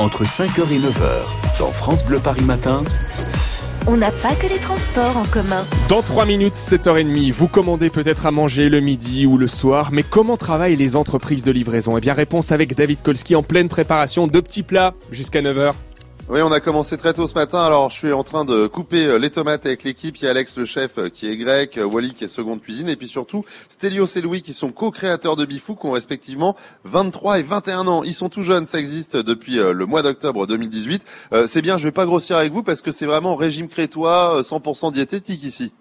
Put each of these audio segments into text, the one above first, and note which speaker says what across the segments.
Speaker 1: entre 5h et 9h, dans France Bleu Paris Matin.
Speaker 2: On n'a pas que les transports en commun.
Speaker 3: Dans 3 minutes, 7h30, vous commandez peut-être à manger le midi ou le soir, mais comment travaillent les entreprises de livraison? Eh bien, réponse avec David Kolski en pleine préparation de petits plats jusqu'à 9h.
Speaker 4: Oui, on a commencé très tôt ce matin. Alors, je suis en train de couper euh, les tomates avec l'équipe. Il y a Alex, le chef, euh, qui est grec, euh, Wally, qui est seconde cuisine, et puis surtout Stelios et Louis, qui sont co-créateurs de Bifou, qui ont respectivement 23 et 21 ans. Ils sont tout jeunes, ça existe depuis le mois d'octobre 2018. c'est bien, je vais pas grossir avec vous parce que c'est vraiment régime crétois, 100% diététique ici.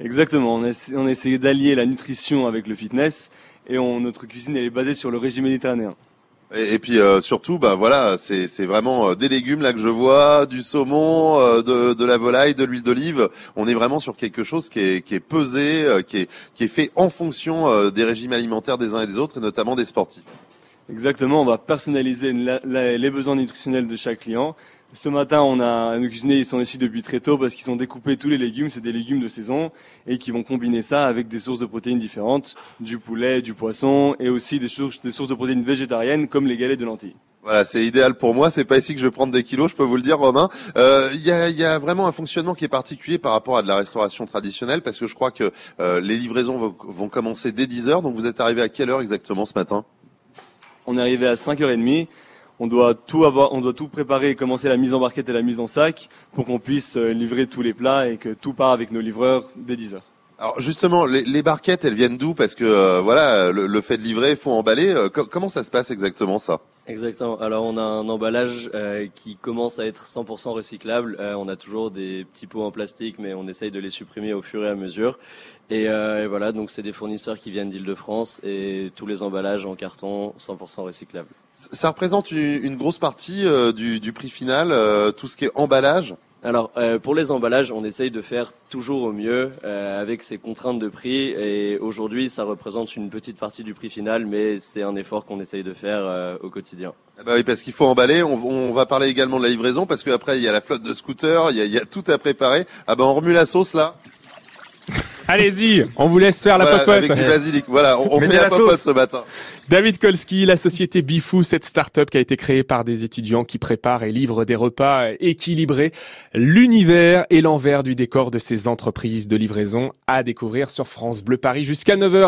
Speaker 5: Exactement. On, on essaie d'allier la nutrition avec le fitness, et notre cuisine elle est basée sur le régime méditerranéen.
Speaker 4: Et, puis euh, surtout, bah voilà, c'est vraiment euh, des légumes là que je vois, du saumon, euh, de, de, la volaille, de l'huile d'olive. On est vraiment sur quelque chose qui est, qui est pesé, qui est, qui est fait en fonction des régimes alimentaires des uns et des autres, et notamment des sportifs.
Speaker 5: Exactement, on va personnaliser les besoins nutritionnels de chaque client. Ce matin, on a nos cuisiniers, ils sont ici depuis très tôt parce qu'ils ont découpé tous les légumes, c'est des légumes de saison et qui vont combiner ça avec des sources de protéines différentes, du poulet, du poisson et aussi des sources, des sources de protéines végétariennes comme les galettes de lentilles.
Speaker 4: Voilà, c'est idéal pour moi. C'est pas ici que je vais prendre des kilos, je peux vous le dire, Romain. Euh, il y, a, y, a, vraiment un fonctionnement qui est particulier par rapport à de la restauration traditionnelle, parce que je crois que euh, les livraisons vont, vont, commencer dès 10 heures. Donc vous êtes arrivé à quelle heure exactement ce matin?
Speaker 5: On est arrivé à 5h30 on doit tout avoir, on doit tout préparer et commencer la mise en barquette et la mise en sac pour qu'on puisse euh, livrer tous les plats et que tout part avec nos livreurs dès 10 heures.
Speaker 4: Alors justement, les, barquettes, elles viennent d'où? Parce que euh, voilà, le, fait de livrer, faut emballer. Euh, comment ça se passe exactement ça?
Speaker 6: Exactement. Alors on a un emballage qui commence à être 100% recyclable. on a toujours des petits pots en plastique, mais on essaye de les supprimer au fur et à mesure. Et, et voilà, donc c'est des fournisseurs qui viennent d'Île-de-France et tous les emballages en carton 100% recyclables.
Speaker 4: Ça représente une grosse partie euh, du, prix final, euh, tout ce qui est emballage
Speaker 6: alors euh, pour les emballages, on essaye de faire toujours au mieux avec ces contraintes de prix et aujourd'hui ça représente une petite partie du prix final, mais c'est un effort qu'on essaye de faire au quotidien.
Speaker 4: Ah bah oui, parce qu'il faut emballer. On, va parler également de la livraison parce qu'après il y a la flotte de scooters, il y a, tout à préparer. Ah ben on remue la sauce là.
Speaker 3: Allez-y, on vous laisse faire la
Speaker 4: voilà,
Speaker 3: popote.
Speaker 4: Avec du basilic. Voilà, on, fait la, popote ce matin.
Speaker 3: David Kolski, la société Bifou, cette start-up qui a été créée par des étudiants qui préparent et livrent des repas équilibrés. L'univers et l'envers du décor de ces entreprises de livraison à découvrir sur France Bleu Paris jusqu'à 9h.